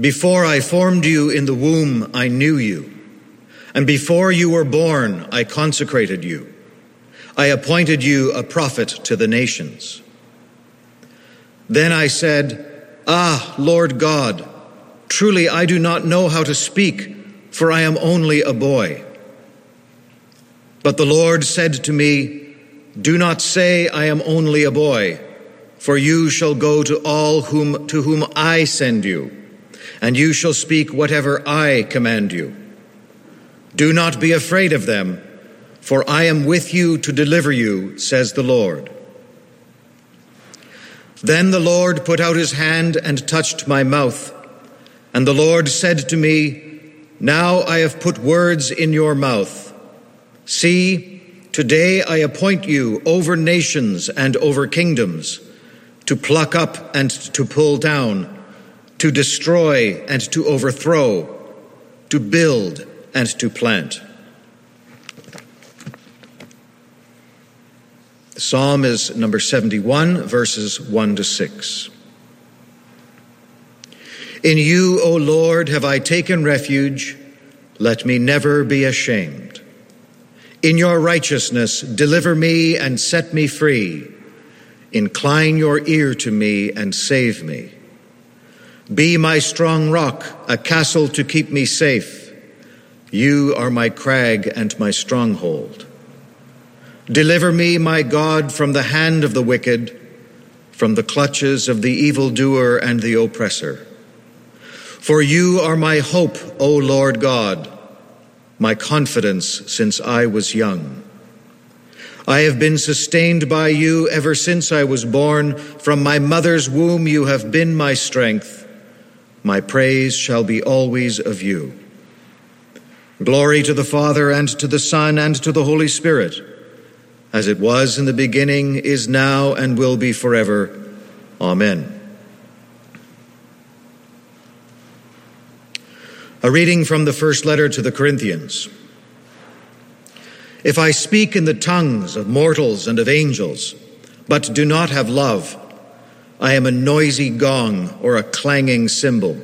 Before I formed you in the womb, I knew you. And before you were born, I consecrated you. I appointed you a prophet to the nations. Then I said, Ah, Lord God, truly I do not know how to speak, for I am only a boy. But the Lord said to me, Do not say, I am only a boy, for you shall go to all whom, to whom I send you, and you shall speak whatever I command you. Do not be afraid of them, for I am with you to deliver you, says the Lord. Then the Lord put out his hand and touched my mouth. And the Lord said to me, Now I have put words in your mouth. See, today I appoint you over nations and over kingdoms, to pluck up and to pull down, to destroy and to overthrow, to build and to plant. Psalm is number 71, verses 1 to 6. In you, O Lord, have I taken refuge. Let me never be ashamed. In your righteousness, deliver me and set me free. Incline your ear to me and save me. Be my strong rock, a castle to keep me safe. You are my crag and my stronghold. Deliver me, my God, from the hand of the wicked, from the clutches of the evildoer and the oppressor. For you are my hope, O Lord God, my confidence since I was young. I have been sustained by you ever since I was born. From my mother's womb you have been my strength. My praise shall be always of you. Glory to the Father, and to the Son, and to the Holy Spirit as it was in the beginning, is now, and will be forever. Amen. A reading from the first letter to the Corinthians. If I speak in the tongues of mortals and of angels, but do not have love, I am a noisy gong or a clanging cymbal.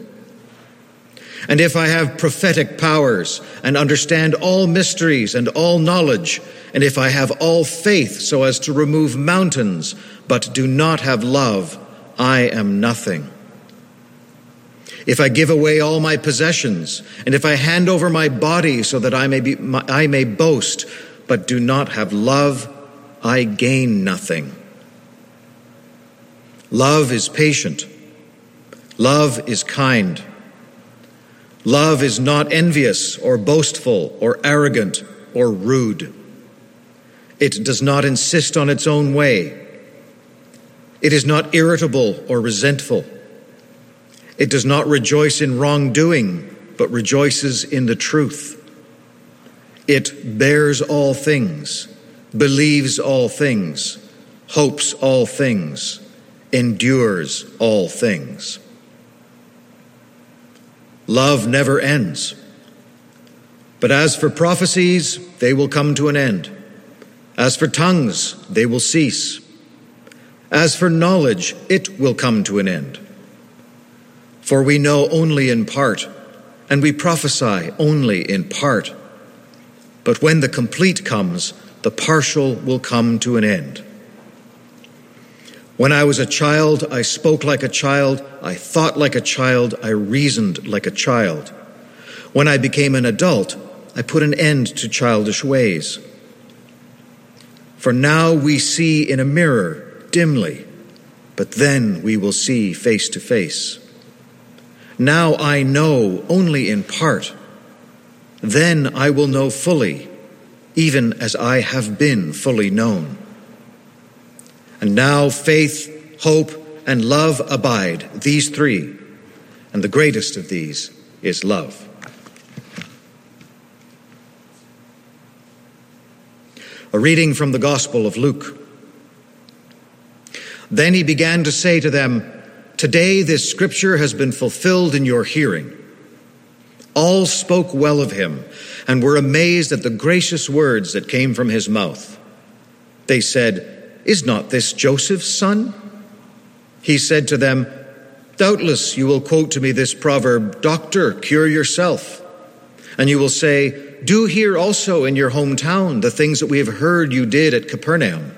And if I have prophetic powers and understand all mysteries and all knowledge, and if I have all faith so as to remove mountains, but do not have love, I am nothing. If I give away all my possessions, and if I hand over my body so that I may, be, I may boast, but do not have love, I gain nothing. Love is patient. Love is kind. Love is not envious or boastful or arrogant or rude. It does not insist on its own way. It is not irritable or resentful. It does not rejoice in wrongdoing, but rejoices in the truth. It bears all things, believes all things, hopes all things, endures all things. Love never ends. But as for prophecies, they will come to an end. As for tongues, they will cease. As for knowledge, it will come to an end. For we know only in part, and we prophesy only in part. But when the complete comes, the partial will come to an end. When I was a child, I spoke like a child, I thought like a child, I reasoned like a child. When I became an adult, I put an end to childish ways. For now we see in a mirror dimly, but then we will see face to face. Now I know only in part. Then I will know fully, even as I have been fully known. And now faith, hope, and love abide, these three, and the greatest of these is love. A reading from the Gospel of Luke. Then he began to say to them, Today this scripture has been fulfilled in your hearing. All spoke well of him and were amazed at the gracious words that came from his mouth. They said, Is not this Joseph's son? He said to them, Doubtless you will quote to me this proverb Doctor, cure yourself. And you will say, Do here also in your hometown the things that we have heard you did at Capernaum.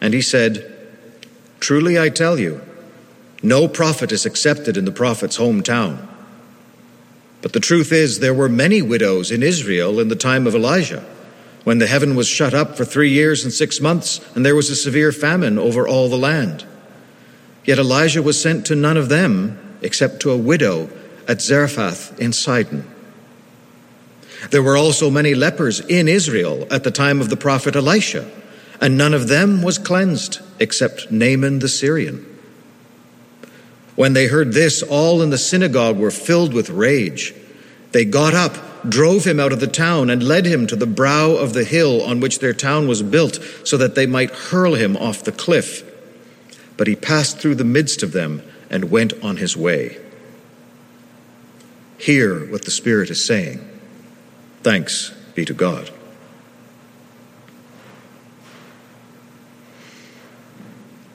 And he said, Truly I tell you, no prophet is accepted in the prophet's hometown. But the truth is, there were many widows in Israel in the time of Elijah, when the heaven was shut up for three years and six months, and there was a severe famine over all the land. Yet Elijah was sent to none of them except to a widow at Zarephath in Sidon. There were also many lepers in Israel at the time of the prophet Elisha, and none of them was cleansed except Naaman the Syrian. When they heard this, all in the synagogue were filled with rage. They got up, drove him out of the town, and led him to the brow of the hill on which their town was built, so that they might hurl him off the cliff. But he passed through the midst of them and went on his way. Hear what the Spirit is saying. Thanks be to God.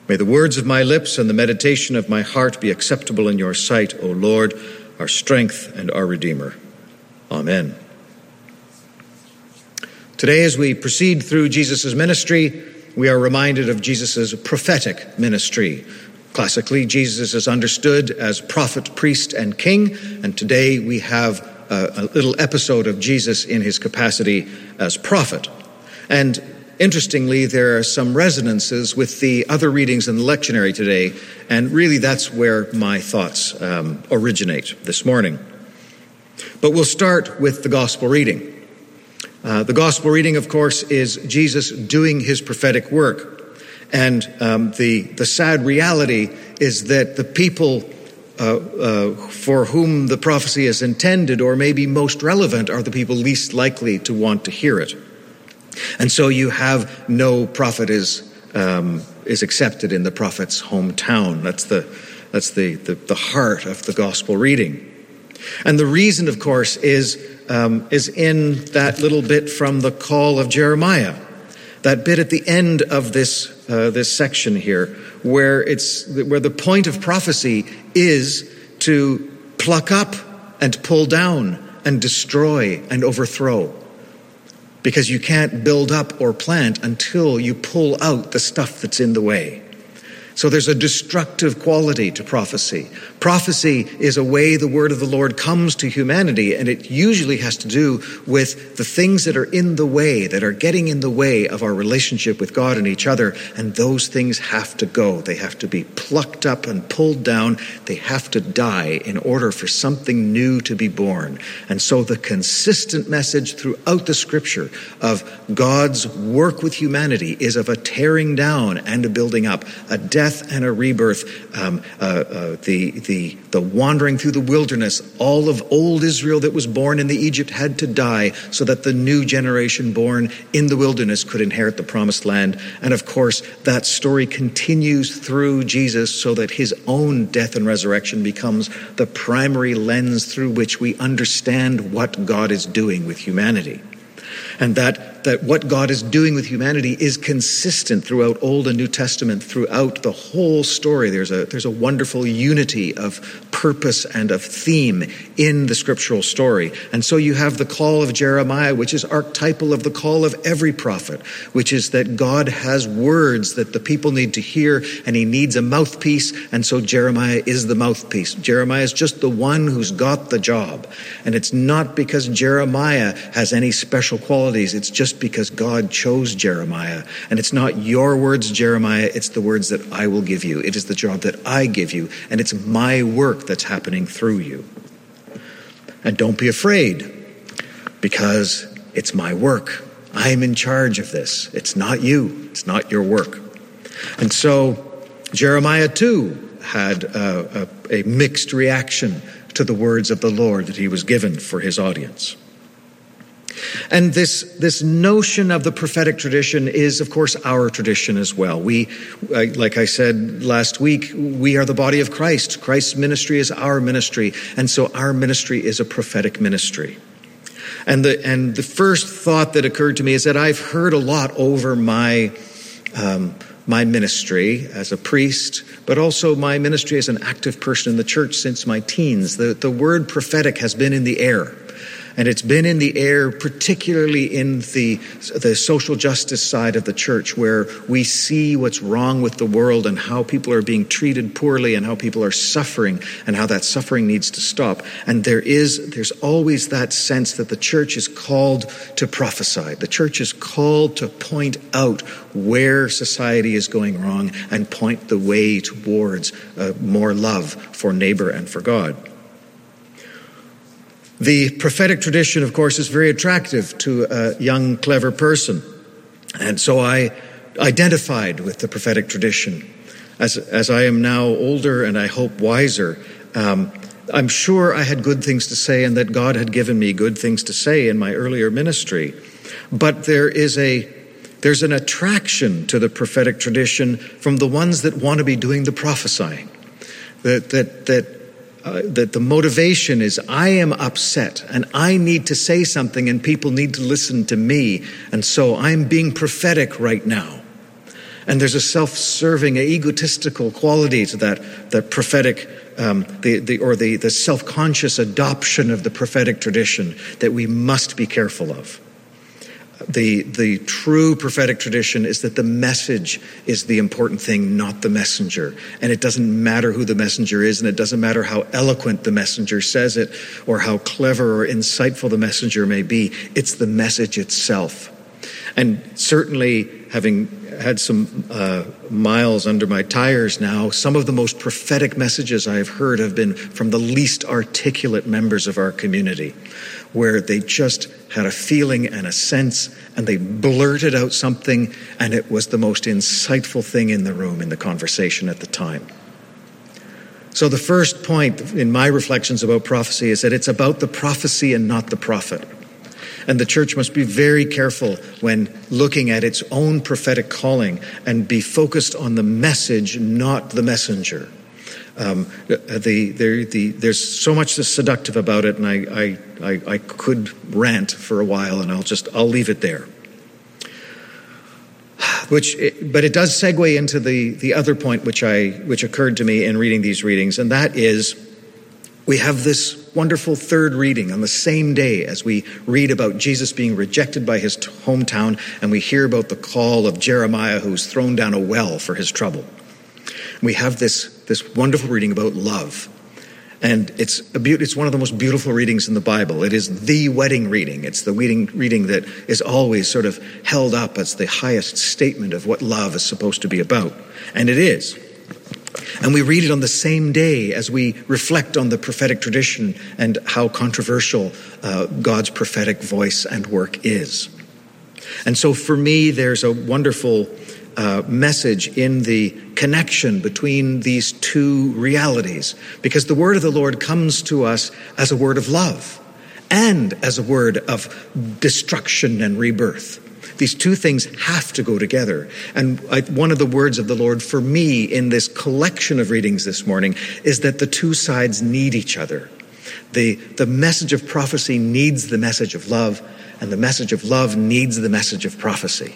May the words of my lips and the meditation of my heart be acceptable in your sight, O Lord, our strength and our Redeemer. Amen. Today, as we proceed through Jesus' ministry, we are reminded of Jesus' prophetic ministry. Classically, Jesus is understood as prophet, priest, and king, and today we have a, a little episode of Jesus in his capacity as prophet. And Interestingly, there are some resonances with the other readings in the lectionary today, and really that's where my thoughts um, originate this morning. But we'll start with the gospel reading. Uh, the gospel reading, of course, is Jesus doing his prophetic work. And um, the, the sad reality is that the people uh, uh, for whom the prophecy is intended or maybe most relevant are the people least likely to want to hear it. And so you have no prophet is, um, is accepted in the prophet's hometown. That's, the, that's the, the, the, heart of the gospel reading. And the reason, of course, is, um, is in that little bit from the call of Jeremiah. That bit at the end of this, uh, this section here, where, it's, where the point of prophecy is to pluck up and pull down and destroy and overthrow because you can't build up or plant until you pull out the stuff that's in the way. So there's a destructive quality to prophecy. Prophecy is a way the word of the Lord comes to humanity, and it usually has to do with the things that are in the way, that are getting in the way of our relationship with God and each other, and those things have to go. They have to be plucked up and pulled down. They have to die in order for something new to be born. And so the consistent message throughout the scripture of God's work with humanity is of a tearing down and a building up, a death and a rebirth, um, uh, uh, the the, the wandering through the wilderness, all of old Israel that was born in the Egypt had to die so that the new generation born in the wilderness could inherit the promised land. And of course, that story continues through Jesus so that his own death and resurrection becomes the primary lens through which we understand what God is doing with humanity. And that that what God is doing with humanity is consistent throughout Old and New Testament, throughout the whole story. There's a, there's a wonderful unity of purpose and of theme in the scriptural story. And so you have the call of Jeremiah, which is archetypal of the call of every prophet, which is that God has words that the people need to hear and he needs a mouthpiece. And so Jeremiah is the mouthpiece. Jeremiah is just the one who's got the job. And it's not because Jeremiah has any special qualities. It's just because God chose Jeremiah. And it's not your words, Jeremiah, it's the words that I will give you. It is the job that I give you, and it's my work that's happening through you. And don't be afraid, because it's my work. I'm in charge of this. It's not you, it's not your work. And so Jeremiah too had a, a, a mixed reaction to the words of the Lord that he was given for his audience. And this, this notion of the prophetic tradition is, of course, our tradition as well. We, like I said last week, we are the body of Christ. Christ's ministry is our ministry. And so our ministry is a prophetic ministry. And the, and the first thought that occurred to me is that I've heard a lot over my, um, my ministry as a priest, but also my ministry as an active person in the church since my teens. The, the word prophetic has been in the air and it's been in the air, particularly in the, the social justice side of the church, where we see what's wrong with the world and how people are being treated poorly and how people are suffering and how that suffering needs to stop. And there is, there's always that sense that the church is called to prophesy. The church is called to point out where society is going wrong and point the way towards uh, more love for neighbor and for God. The prophetic tradition, of course, is very attractive to a young, clever person. And so I identified with the prophetic tradition. As, as I am now older and I hope wiser, um, I'm sure I had good things to say and that God had given me good things to say in my earlier ministry. But there is a there's an attraction to the prophetic tradition from the ones that want to be doing the prophesying. That, that, that uh, that the motivation is I am upset and I need to say something and people need to listen to me. And so I'm being prophetic right now. And there's a self serving, egotistical quality to that, that prophetic, um, the, the, or the, the self conscious adoption of the prophetic tradition that we must be careful of the, the true prophetic tradition is that the message is the important thing, not the messenger. And it doesn't matter who the messenger is, and it doesn't matter how eloquent the messenger says it, or how clever or insightful the messenger may be. It's the message itself. And certainly, having had some uh, miles under my tires now, some of the most prophetic messages I have heard have been from the least articulate members of our community where they just had a feeling and a sense and they blurted out something and it was the most insightful thing in the room in the conversation at the time. So, the first point in my reflections about prophecy is that it's about the prophecy and not the prophet. And the church must be very careful when looking at its own prophetic calling and be focused on the message, not the messenger. Um, the, the, the, there's so much that's seductive about it, and I, I, I, I could rant for a while, and I'll just I'll leave it there. Which, but it does segue into the, the other point which I which occurred to me in reading these readings, and that is we have this wonderful third reading on the same day as we read about Jesus being rejected by his hometown, and we hear about the call of Jeremiah who's thrown down a well for his trouble. We have this this wonderful reading about love. And it's, a be- it's one of the most beautiful readings in the Bible. It is the wedding reading. It's the reading, reading that is always sort of held up as the highest statement of what love is supposed to be about. And it is. And we read it on the same day as we reflect on the prophetic tradition and how controversial uh, God's prophetic voice and work is. And so for me, there's a wonderful uh, message in the connection between these two realities because the word of the Lord comes to us as a word of love and as a word of destruction and rebirth. These two things have to go together. And I, one of the words of the Lord for me in this collection of readings this morning is that the two sides need each other. The, the message of prophecy needs the message of love, and the message of love needs the message of prophecy.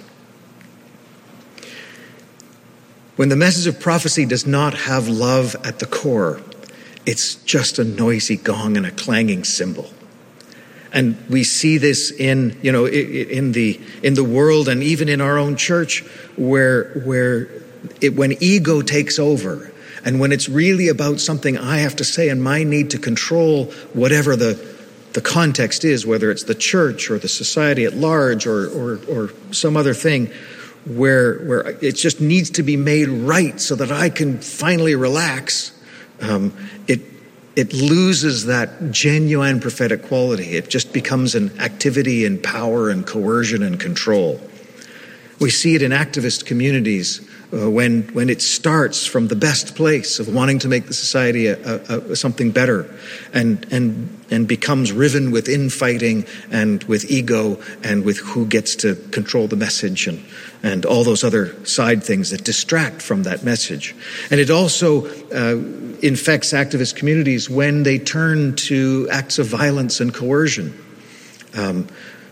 When the message of prophecy does not have love at the core, it's just a noisy gong and a clanging cymbal. And we see this in, you know, in the, in the world and even in our own church where, where it, when ego takes over and when it's really about something I have to say and my need to control whatever the, the context is, whether it's the church or the society at large or, or, or some other thing, where, where it just needs to be made right so that I can finally relax, um, it, it loses that genuine prophetic quality. It just becomes an activity in power and coercion and control. We see it in activist communities uh, when, when it starts from the best place of wanting to make the society a, a, a, something better and, and, and becomes riven with infighting and with ego and with who gets to control the message and, and all those other side things that distract from that message. And it also uh, infects activist communities when they turn to acts of violence and coercion. Um,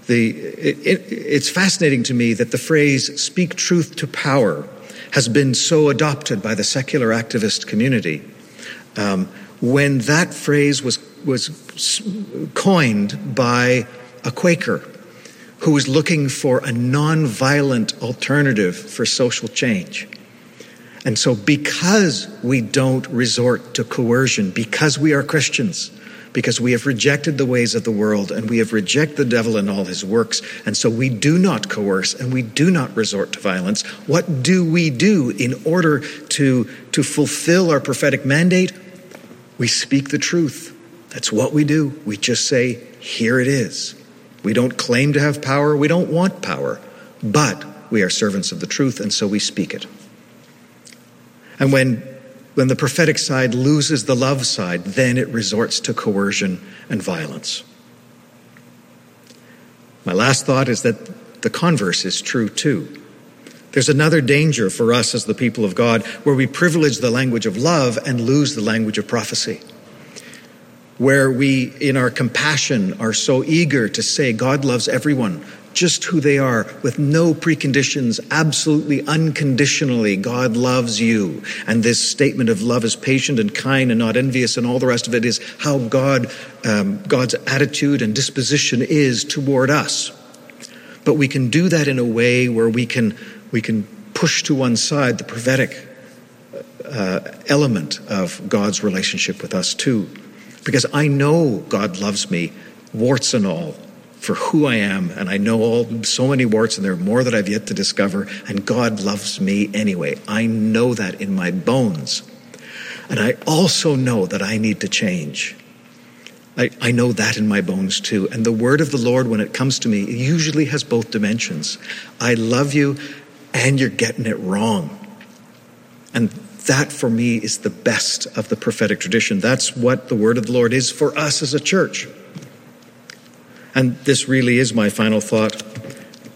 the, it, it, it's fascinating to me that the phrase speak truth to power has been so adopted by the secular activist community. Um, when that phrase was, was coined by a Quaker who was looking for a nonviolent alternative for social change. And so, because we don't resort to coercion, because we are Christians, because we have rejected the ways of the world and we have rejected the devil and all his works, and so we do not coerce and we do not resort to violence, what do we do in order to, to fulfill our prophetic mandate? We speak the truth. That's what we do. We just say, here it is. We don't claim to have power, we don't want power, but we are servants of the truth, and so we speak it. And when when the prophetic side loses the love side, then it resorts to coercion and violence. My last thought is that the converse is true too. There's another danger for us as the people of God where we privilege the language of love and lose the language of prophecy. Where we, in our compassion, are so eager to say God loves everyone, just who they are with no preconditions, absolutely unconditionally. God loves you. And this statement of love is patient and kind and not envious, and all the rest of it is how God, um, God's attitude and disposition is toward us. But we can do that in a way where we can, we can push to one side the prophetic uh, element of God's relationship with us too. Because I know God loves me, warts and all for who I am, and I know all so many warts, and there are more that I've yet to discover, and God loves me anyway. I know that in my bones. And I also know that I need to change. I, I know that in my bones too. And the word of the Lord, when it comes to me, usually has both dimensions. I love you, and you're getting it wrong. And that for me is the best of the prophetic tradition. That's what the word of the Lord is for us as a church. And this really is my final thought.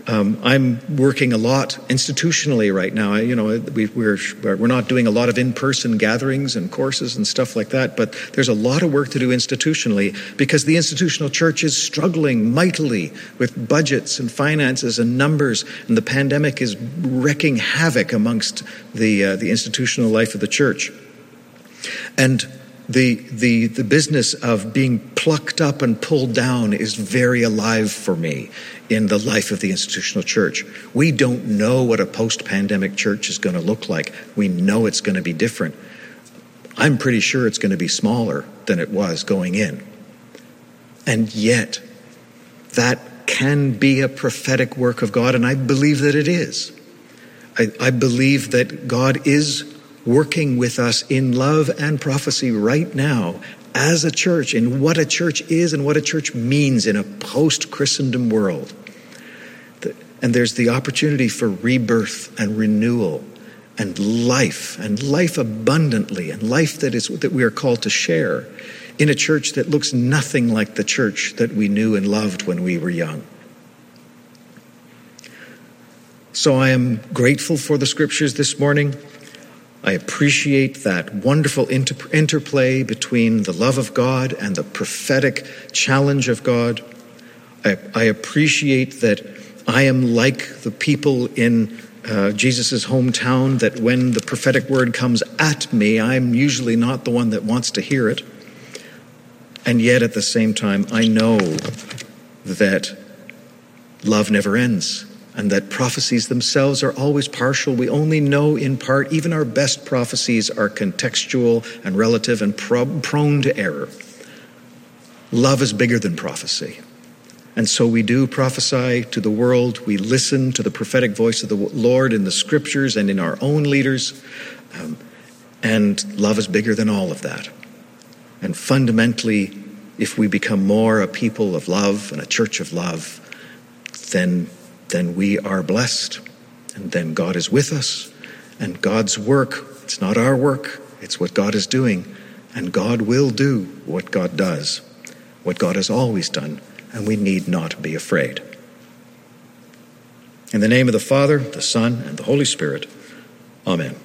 Um, I'm working a lot institutionally right now. I, you know, we, we're we're not doing a lot of in-person gatherings and courses and stuff like that, but there's a lot of work to do institutionally because the institutional church is struggling mightily with budgets and finances and numbers, and the pandemic is wreaking havoc amongst the uh, the institutional life of the church. And the, the, the business of being plucked up and pulled down is very alive for me in the life of the institutional church. We don't know what a post pandemic church is going to look like. We know it's going to be different. I'm pretty sure it's going to be smaller than it was going in. And yet, that can be a prophetic work of God, and I believe that it is. I, I believe that God is working with us in love and prophecy right now as a church, in what a church is and what a church means in a post Christendom world. And there's the opportunity for rebirth and renewal and life and life abundantly and life that is that we are called to share in a church that looks nothing like the church that we knew and loved when we were young. So I am grateful for the scriptures this morning. I appreciate that wonderful inter- interplay between the love of God and the prophetic challenge of God. I, I appreciate that I am like the people in uh, Jesus' hometown, that when the prophetic word comes at me, I'm usually not the one that wants to hear it. And yet, at the same time, I know that love never ends and that prophecies themselves are always partial. We only know in part. Even our best prophecies are contextual and relative and pro- prone to error. Love is bigger than prophecy. And so we do prophesy to the world. We listen to the prophetic voice of the Lord in the scriptures and in our own leaders. Um, and love is bigger than all of that. And fundamentally, if we become more a people of love and a church of love, then then we are blessed. And then God is with us. And God's work, it's not our work, it's what God is doing. And God will do what God does, what God has always done. And we need not be afraid. In the name of the Father, the Son, and the Holy Spirit, Amen.